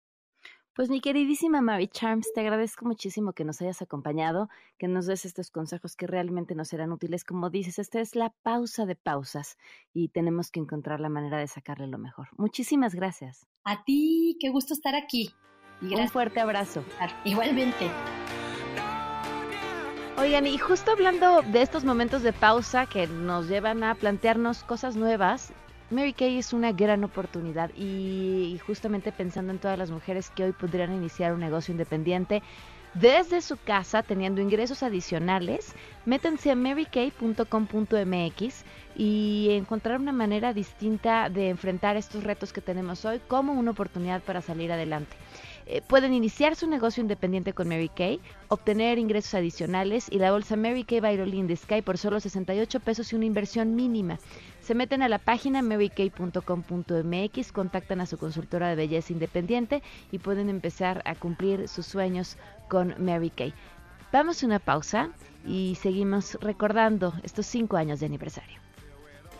Pues mi queridísima Mary Charms, te agradezco muchísimo que nos hayas acompañado, que nos des estos consejos que realmente nos serán útiles. Como dices, esta es la pausa de pausas y tenemos que encontrar la manera de sacarle lo mejor. Muchísimas gracias. A ti, qué gusto estar aquí. Y Un fuerte abrazo. Igualmente. Oigan, y justo hablando de estos momentos de pausa que nos llevan a plantearnos cosas nuevas, Mary Kay es una gran oportunidad y justamente pensando en todas las mujeres que hoy podrían iniciar un negocio independiente desde su casa teniendo ingresos adicionales, métanse a marykay.com.mx y encontrar una manera distinta de enfrentar estos retos que tenemos hoy como una oportunidad para salir adelante. Eh, pueden iniciar su negocio independiente con Mary Kay, obtener ingresos adicionales y la bolsa Mary Kay Violin de Sky por solo 68 pesos y una inversión mínima. Se meten a la página marykay.com.mx, contactan a su consultora de belleza independiente y pueden empezar a cumplir sus sueños con Mary Kay. Vamos a una pausa y seguimos recordando estos cinco años de aniversario.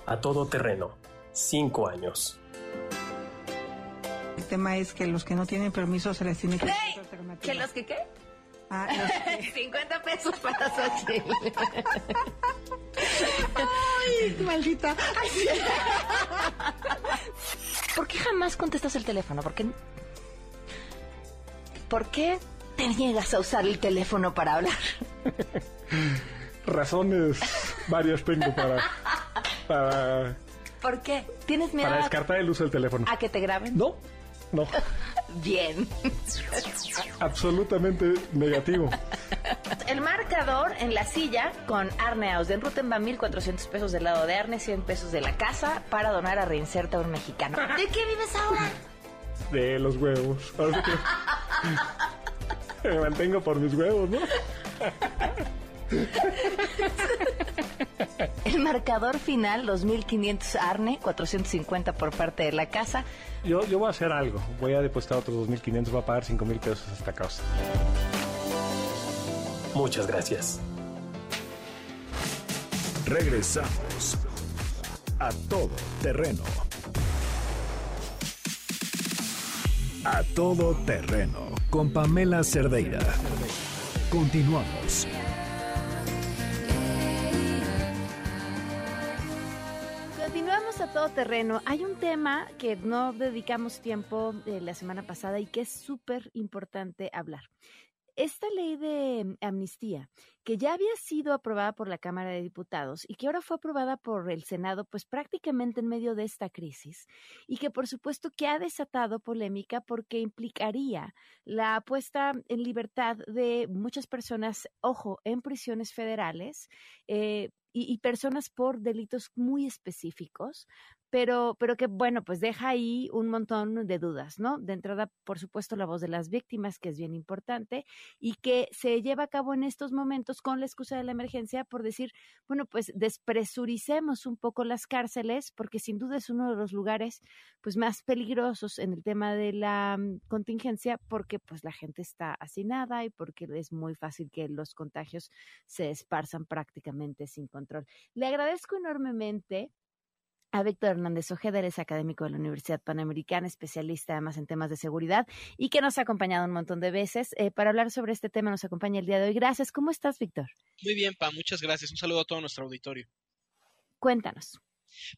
A todo terreno, cinco años. El tema es que los que no tienen permiso se les tiene que... ¿Que los que qué? Ah, los que... 50 pesos para Xochitl. Ay, maldita. Ay, sí. ¿Por qué jamás contestas el teléfono? ¿Por qué? ¿Por qué te niegas a usar el teléfono para hablar? Razones varias tengo para, para, ¿Por qué? ¿Tienes miedo para descartar el uso del teléfono. a que te graben? No, no, Bien. absolutamente negativo. El marcador en la silla con Arne Ausden Rutenba, 1,400 pesos del lado de Arne, 100 pesos de la casa para donar a Reinserta a un mexicano. ¿De qué vives ahora? De los huevos. Ahora sí que me mantengo por mis huevos, ¿no? El marcador final, 2.500 Arne, 450 por parte de la casa. Yo, yo voy a hacer algo. Voy a depositar otros 2.500, voy a pagar 5.000 pesos a esta causa. Muchas gracias. Regresamos a todo terreno. A todo terreno con Pamela Cerdeira. Continuamos. Todo terreno. Hay un tema que no dedicamos tiempo eh, la semana pasada y que es súper importante hablar. Esta ley de amnistía, que ya había sido aprobada por la Cámara de Diputados y que ahora fue aprobada por el Senado, pues prácticamente en medio de esta crisis, y que por supuesto que ha desatado polémica porque implicaría la puesta en libertad de muchas personas, ojo, en prisiones federales, eh, y, personas por delitos muy específicos, pero, pero que bueno, pues deja ahí un montón de dudas, ¿no? De entrada, por supuesto, la voz de las víctimas, que es bien importante, y que se lleva a cabo en estos momentos con la excusa de la emergencia por decir, bueno, pues despresuricemos un poco las cárceles, porque sin duda es uno de los lugares pues más peligrosos en el tema de la um, contingencia, porque pues la gente está hacinada y porque es muy fácil que los contagios se esparzan prácticamente sin control. Le agradezco enormemente a Víctor Hernández Ojeda, es académico de la Universidad Panamericana, especialista además en temas de seguridad y que nos ha acompañado un montón de veces. Eh, para hablar sobre este tema nos acompaña el día de hoy. Gracias. ¿Cómo estás, Víctor? Muy bien, Pa, muchas gracias. Un saludo a todo nuestro auditorio. Cuéntanos.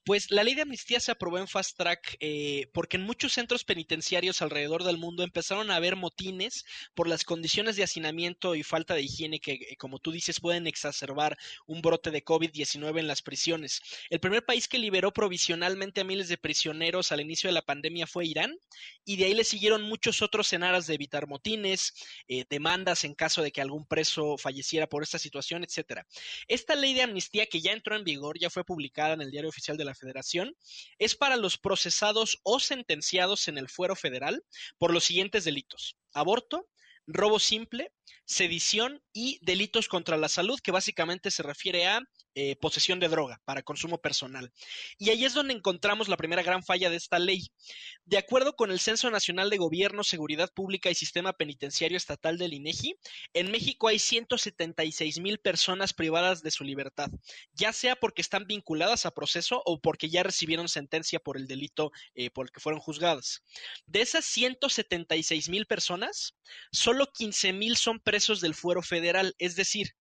Pues la ley de amnistía se aprobó en fast track eh, porque en muchos centros penitenciarios alrededor del mundo empezaron a haber motines por las condiciones de hacinamiento y falta de higiene que, eh, como tú dices, pueden exacerbar un brote de COVID-19 en las prisiones. El primer país que liberó provisionalmente a miles de prisioneros al inicio de la pandemia fue Irán y de ahí le siguieron muchos otros en aras de evitar motines, eh, demandas en caso de que algún preso falleciera por esta situación, etcétera. Esta ley de amnistía que ya entró en vigor ya fue publicada en el diario oficial de la Federación es para los procesados o sentenciados en el fuero federal por los siguientes delitos. Aborto, robo simple, sedición y delitos contra la salud, que básicamente se refiere a eh, posesión de droga para consumo personal. Y ahí es donde encontramos la primera gran falla de esta ley. De acuerdo con el Censo Nacional de Gobierno, Seguridad Pública y Sistema Penitenciario Estatal del INEGI, en México hay 176 mil personas privadas de su libertad, ya sea porque están vinculadas a proceso o porque ya recibieron sentencia por el delito eh, por el que fueron juzgadas. De esas 176 mil personas, solo 15 mil son presos del fuero federal, es decir,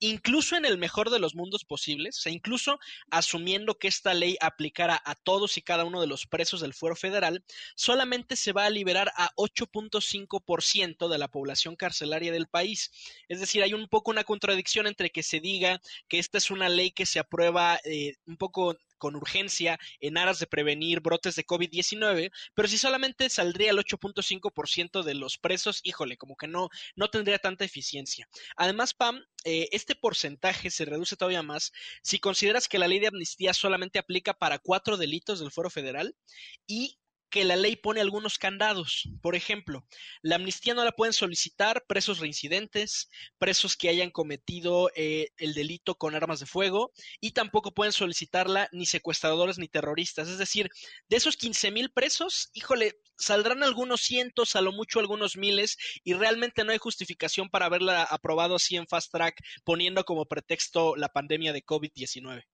incluso en el mejor de los mundos posibles, e incluso asumiendo que esta ley aplicara a todos y cada uno de los presos del fuero federal, solamente se va a liberar a 8.5% de la población carcelaria del país. Es decir, hay un poco una contradicción entre que se diga que esta es una ley que se aprueba eh, un poco con urgencia en aras de prevenir brotes de COVID-19, pero si solamente saldría el 8.5% de los presos, híjole, como que no, no tendría tanta eficiencia. Además, Pam, eh, este porcentaje se reduce todavía más si consideras que la ley de amnistía solamente aplica para cuatro delitos del Foro Federal y que la ley pone algunos candados. Por ejemplo, la amnistía no la pueden solicitar presos reincidentes, presos que hayan cometido eh, el delito con armas de fuego y tampoco pueden solicitarla ni secuestradores ni terroristas. Es decir, de esos 15 mil presos, híjole, saldrán algunos cientos, a lo mucho algunos miles y realmente no hay justificación para haberla aprobado así en fast track poniendo como pretexto la pandemia de COVID-19.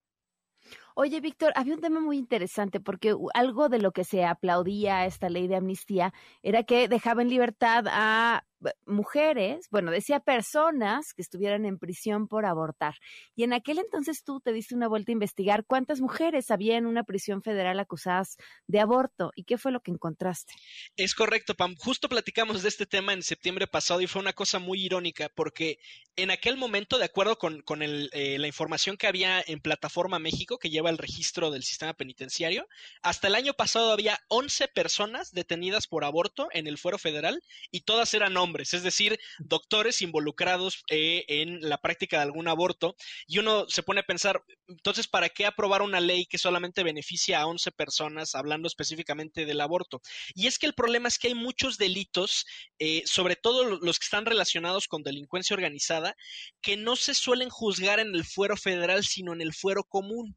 Oye, Víctor, había un tema muy interesante porque algo de lo que se aplaudía a esta ley de amnistía era que dejaba en libertad a mujeres, bueno, decía personas que estuvieran en prisión por abortar. Y en aquel entonces tú te diste una vuelta a investigar cuántas mujeres había en una prisión federal acusadas de aborto y qué fue lo que encontraste. Es correcto, Pam. Justo platicamos de este tema en septiembre pasado y fue una cosa muy irónica porque en aquel momento, de acuerdo con, con el, eh, la información que había en Plataforma México, que lleva el registro del sistema penitenciario, hasta el año pasado había 11 personas detenidas por aborto en el fuero federal y todas eran hombres es decir, doctores involucrados eh, en la práctica de algún aborto. Y uno se pone a pensar, entonces, ¿para qué aprobar una ley que solamente beneficia a 11 personas, hablando específicamente del aborto? Y es que el problema es que hay muchos delitos, eh, sobre todo los que están relacionados con delincuencia organizada, que no se suelen juzgar en el fuero federal, sino en el fuero común.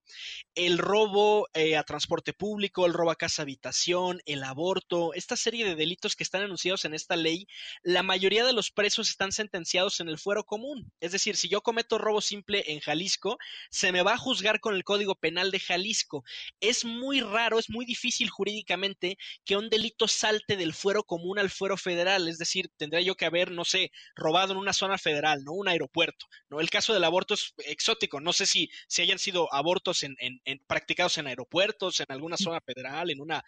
El robo eh, a transporte público, el robo a casa habitación, el aborto, esta serie de delitos que están anunciados en esta ley, la mayoría de los presos están sentenciados en el fuero común. Es decir, si yo cometo robo simple en Jalisco, se me va a juzgar con el Código Penal de Jalisco. Es muy raro, es muy difícil jurídicamente que un delito salte del fuero común al fuero federal. Es decir, tendría yo que haber, no sé, robado en una zona federal, ¿no? Un aeropuerto. ¿no? El caso del aborto es exótico. No sé si, si hayan sido abortos en, en, en practicados en aeropuertos, en alguna zona federal, en una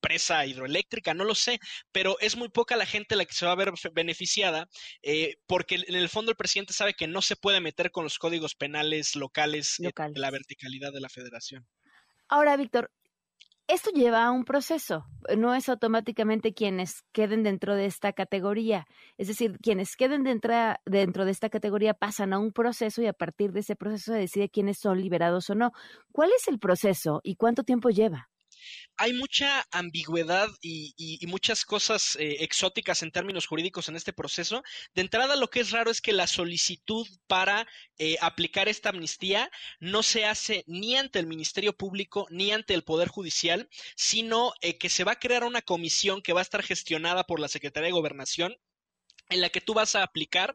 presa hidroeléctrica, no lo sé, pero es muy poca la gente la que se va a ver beneficiada, eh, porque en el fondo el presidente sabe que no se puede meter con los códigos penales locales, locales. de la verticalidad de la federación. Ahora, Víctor, esto lleva a un proceso, no es automáticamente quienes queden dentro de esta categoría, es decir, quienes queden dentro, dentro de esta categoría pasan a un proceso y a partir de ese proceso se decide quiénes son liberados o no. ¿Cuál es el proceso y cuánto tiempo lleva? Hay mucha ambigüedad y, muchas cosas eh, exóticas en términos jurídicos en este proceso. De entrada, lo que es raro es que la solicitud para eh, aplicar esta amnistía no se hace ni ante el Ministerio Público ni ante el Poder Judicial, sino eh, que se va a crear una comisión que va a estar gestionada por la Secretaría de Gobernación en la que tú vas a aplicar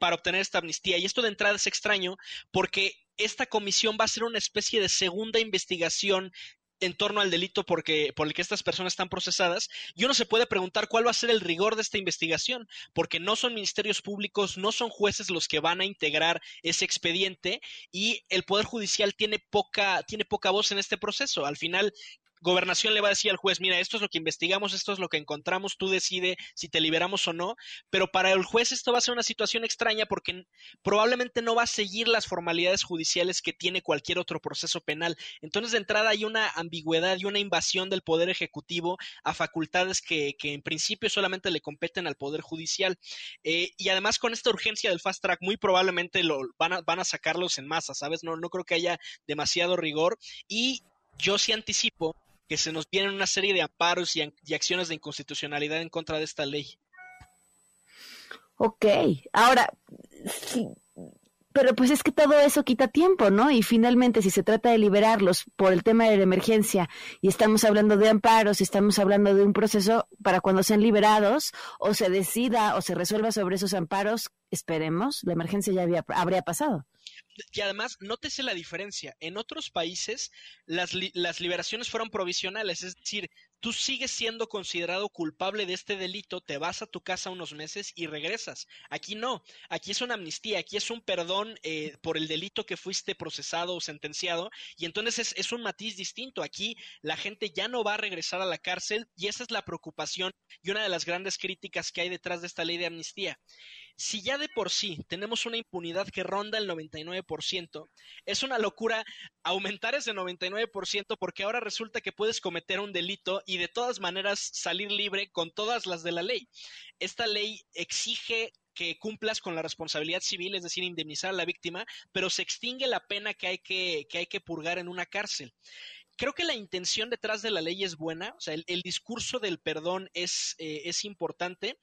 para obtener esta amnistía. Y esto de entrada es extraño porque esta comisión va a ser una especie de segunda investigación en torno al delito porque, por el que estas personas están procesadas, y uno se puede preguntar cuál va a ser el rigor de esta investigación, porque no son ministerios públicos, no son jueces los que van a integrar ese expediente, y el Poder Judicial tiene poca, tiene poca voz en este proceso. Al final, gobernación le va a decir al juez, mira, esto es lo que investigamos, esto es lo que encontramos, tú decide si te liberamos o no, pero para el juez esto va a ser una situación extraña porque probablemente no va a seguir las formalidades judiciales que tiene cualquier otro proceso penal. Entonces, de entrada hay una ambigüedad y una invasión del Poder Ejecutivo a facultades que, que en principio solamente le competen al Poder Judicial. Eh, y además con esta urgencia del fast track, muy probablemente lo, van, a, van a sacarlos en masa, ¿sabes? No, no creo que haya demasiado rigor. Y yo sí anticipo que se nos vienen una serie de amparos y, acciones de inconstitucionalidad en contra de esta ley. Ok, ahora, pero pues es que todo eso quita tiempo, ¿no? Y finalmente, si se trata de liberarlos por el tema de la emergencia y estamos hablando de amparos, estamos hablando de un proceso para cuando sean liberados o se decida o se resuelva sobre esos amparos, esperemos, la emergencia ya había, habría pasado y además, nótese la diferencia. En otros países, las, li las liberaciones fueron provisionales, es decir, tú sigues siendo considerado culpable de este delito, te vas a tu casa unos meses y regresas. Aquí no, aquí es una amnistía, aquí es un perdón eh, por el delito que fuiste procesado o sentenciado, y entonces es, es, un matiz distinto. Aquí la gente ya no va a regresar a la cárcel y esa es la preocupación y una de las grandes críticas que hay detrás de esta ley de amnistía. Si ya de por sí tenemos una impunidad que ronda el 99%, es una locura aumentar ese 99% porque ahora resulta que puedes cometer un delito y de todas maneras salir libre con todas las de la ley. Esta ley exige que cumplas con la responsabilidad civil, es decir, indemnizar a la víctima, pero se extingue la pena que hay que, que, hay que purgar en una cárcel creo que la intención detrás de la ley es buena, o sea, el, discurso del perdón es, eh, es importante.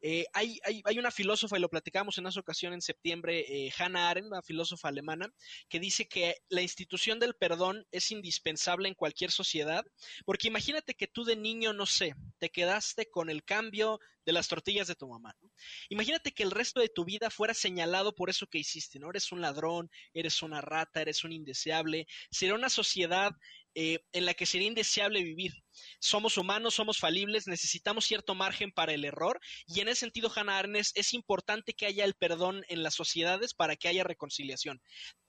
Eh, hay, hay, hay, una filósofa, y lo platicamos en esa ocasión en septiembre, eh, Hannah Arendt, una filósofa alemana, que dice que la institución del perdón es indispensable en cualquier sociedad, porque imagínate que tú de niño, no sé, te quedaste con el cambio de las tortillas de tu mamá. Imagínate que el resto de tu vida fuera señalado por eso que hiciste, ¿no? Eres un ladrón, eres una rata, eres un indeseable. Sería una sociedad eh, en la que sería indeseable vivir. Somos humanos, somos falibles, necesitamos cierto margen para el error y en ese sentido, Hannah Arnes, es importante que haya el perdón en las sociedades para que haya reconciliación.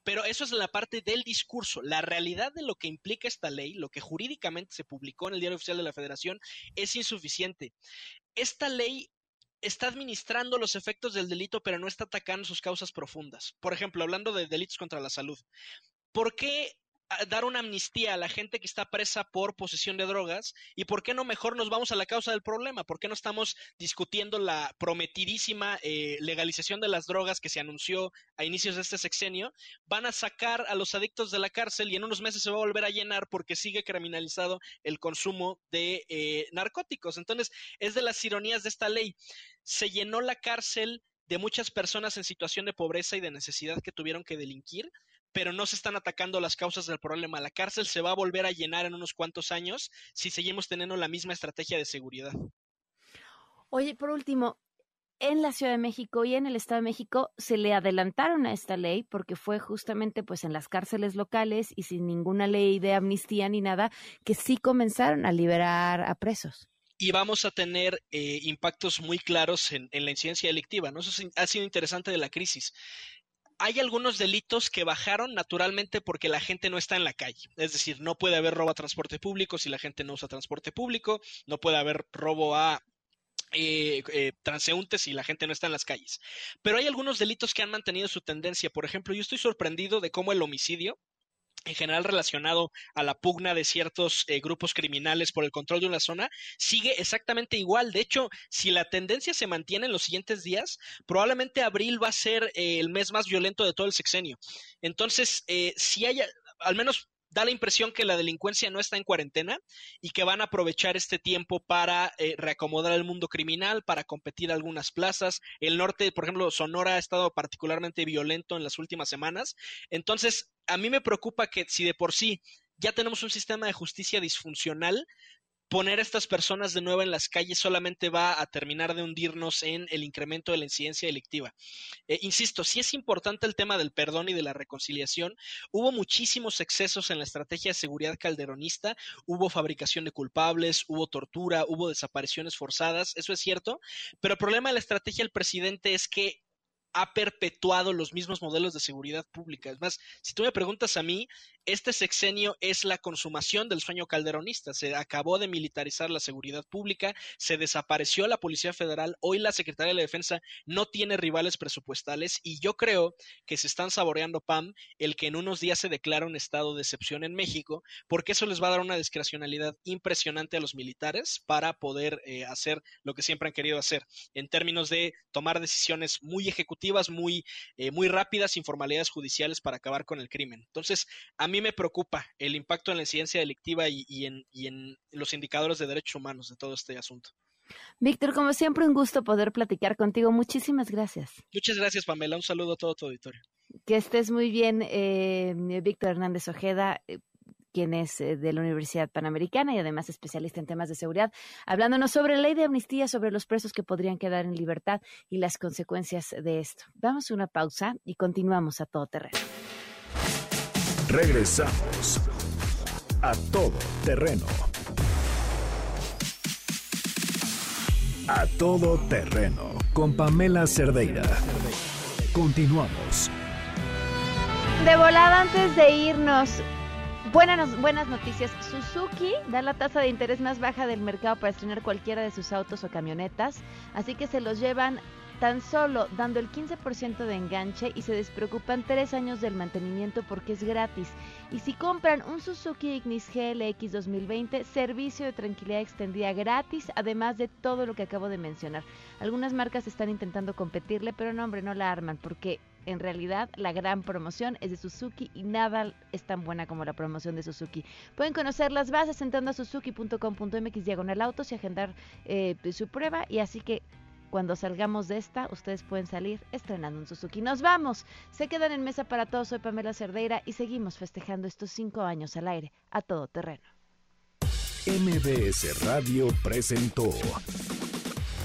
Pero eso es la parte del discurso. La realidad de lo que implica esta ley, lo que jurídicamente se publicó en el Diario Oficial de la Federación, es insuficiente. Esta ley está administrando los efectos del delito, pero no está atacando sus causas profundas. Por ejemplo, hablando de delitos contra la salud. ¿Por qué dar una amnistía a la gente que está presa por posesión de drogas y por qué no mejor nos vamos a la causa del problema, por qué no estamos discutiendo la prometidísima eh, legalización de las drogas que se anunció a inicios de este sexenio, van a sacar a los adictos de la cárcel y en unos meses se va a volver a llenar porque sigue criminalizado el consumo de eh, narcóticos. Entonces, es de las ironías de esta ley. Se llenó la cárcel de muchas personas en situación de pobreza y de necesidad que tuvieron que delinquir pero no se están atacando las causas del problema. La cárcel se va a volver a llenar en unos cuantos años si seguimos teniendo la misma estrategia de seguridad. Oye, por último, en la Ciudad de México y en el Estado de México se le adelantaron a esta ley porque fue justamente pues en las cárceles locales y sin ninguna ley de amnistía ni nada que sí comenzaron a liberar a presos y vamos a tener eh, impactos muy claros en, en, la incidencia delictiva. ¿no? Eso ha sido interesante de la crisis hay algunos delitos que bajaron naturalmente porque la gente no está en la calle. Es decir, no puede haber robo a transporte público si la gente no usa transporte público, no puede haber robo a eh, eh, transeúntes si la gente no está en las calles. Pero hay algunos delitos que han mantenido su tendencia. Por ejemplo, yo estoy sorprendido de cómo el homicidio, en general relacionado a la pugna de ciertos eh, grupos criminales por el control de una zona, sigue exactamente igual. De hecho, si la tendencia se mantiene en los siguientes días, probablemente abril va a ser eh, el mes más violento de todo el sexenio. Entonces, eh, si hay, al menos da la impresión que la delincuencia no está en cuarentena y que van a aprovechar este tiempo para eh, reacomodar el mundo criminal, para competir algunas plazas. El norte, por ejemplo, Sonora ha estado particularmente violento en las últimas semanas. Entonces, a mí me preocupa que si de por sí ya tenemos un sistema de justicia disfuncional, poner a estas personas de nuevo en las calles solamente va a terminar de hundirnos en el incremento de la incidencia delictiva. Eh, insisto, si es importante el tema del perdón y de la reconciliación. Hubo muchísimos excesos en la estrategia de seguridad calderonista, hubo fabricación de culpables, hubo tortura, hubo desapariciones forzadas, eso es cierto, pero el problema de la estrategia del presidente es que ha perpetuado los mismos modelos de seguridad pública. Es más, si tú me preguntas a mí, este sexenio es la consumación del sueño calderonista. Se acabó de militarizar la seguridad pública, se desapareció la Policía Federal, hoy la Secretaría de la Defensa no tiene rivales presupuestales y yo creo que se están saboreando, Pam, el que en unos días se declara un estado de excepción en México, porque eso les va a dar una discrecionalidad impresionante a los militares para poder eh, hacer lo que siempre han querido hacer, en términos de tomar decisiones muy ejecutivas, muy, eh, muy rápidas, sin formalidades judiciales para acabar con el crimen. Entonces, a mí me preocupa el impacto en la incidencia delictiva y, en, en los indicadores de derechos humanos de todo este asunto. Víctor, como siempre, un gusto poder platicar contigo. Muchísimas gracias. Muchas gracias, Pamela. Un saludo a todo tu auditorio. Que estés muy bien, eh, Víctor Hernández Ojeda. Eh, quien es eh, de la Universidad Panamericana y además especialista en temas de seguridad, hablándonos sobre la ley de amnistía, sobre los presos que podrían quedar en libertad y las consecuencias de esto. Damos una pausa y continuamos a todo terreno. Regresamos a todo terreno. A todo terreno con Pamela Cerdeira. Continuamos. De volada antes de irnos, buenas, buenas noticias. Suzuki da la tasa de interés más baja del mercado para estrenar cualquiera de sus autos o camionetas, así que se los llevan tan solo dando el 15% de enganche y se despreocupan tres años del mantenimiento porque es gratis. Y si compran un Suzuki Ignis GLX 2020, servicio de tranquilidad extendida gratis, además de todo lo que acabo de mencionar. Algunas marcas están intentando competirle, pero no, hombre, no la arman porque en realidad la gran promoción es de Suzuki y nada es tan buena como la promoción de Suzuki. Pueden conocer las bases entrando a suzuki.com.mx diagonal autos y agendar eh, su prueba y así que cuando salgamos de esta, ustedes pueden salir estrenando un Suzuki. Nos vamos. Se quedan en mesa para todos. Soy Pamela Cerdeira y seguimos festejando estos cinco años al aire a todo terreno. MBS Radio presentó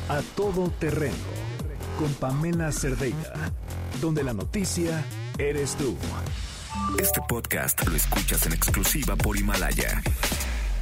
A Todo Terreno con Pamela Cerdeira, donde la noticia eres tú. Este podcast lo escuchas en exclusiva por Himalaya.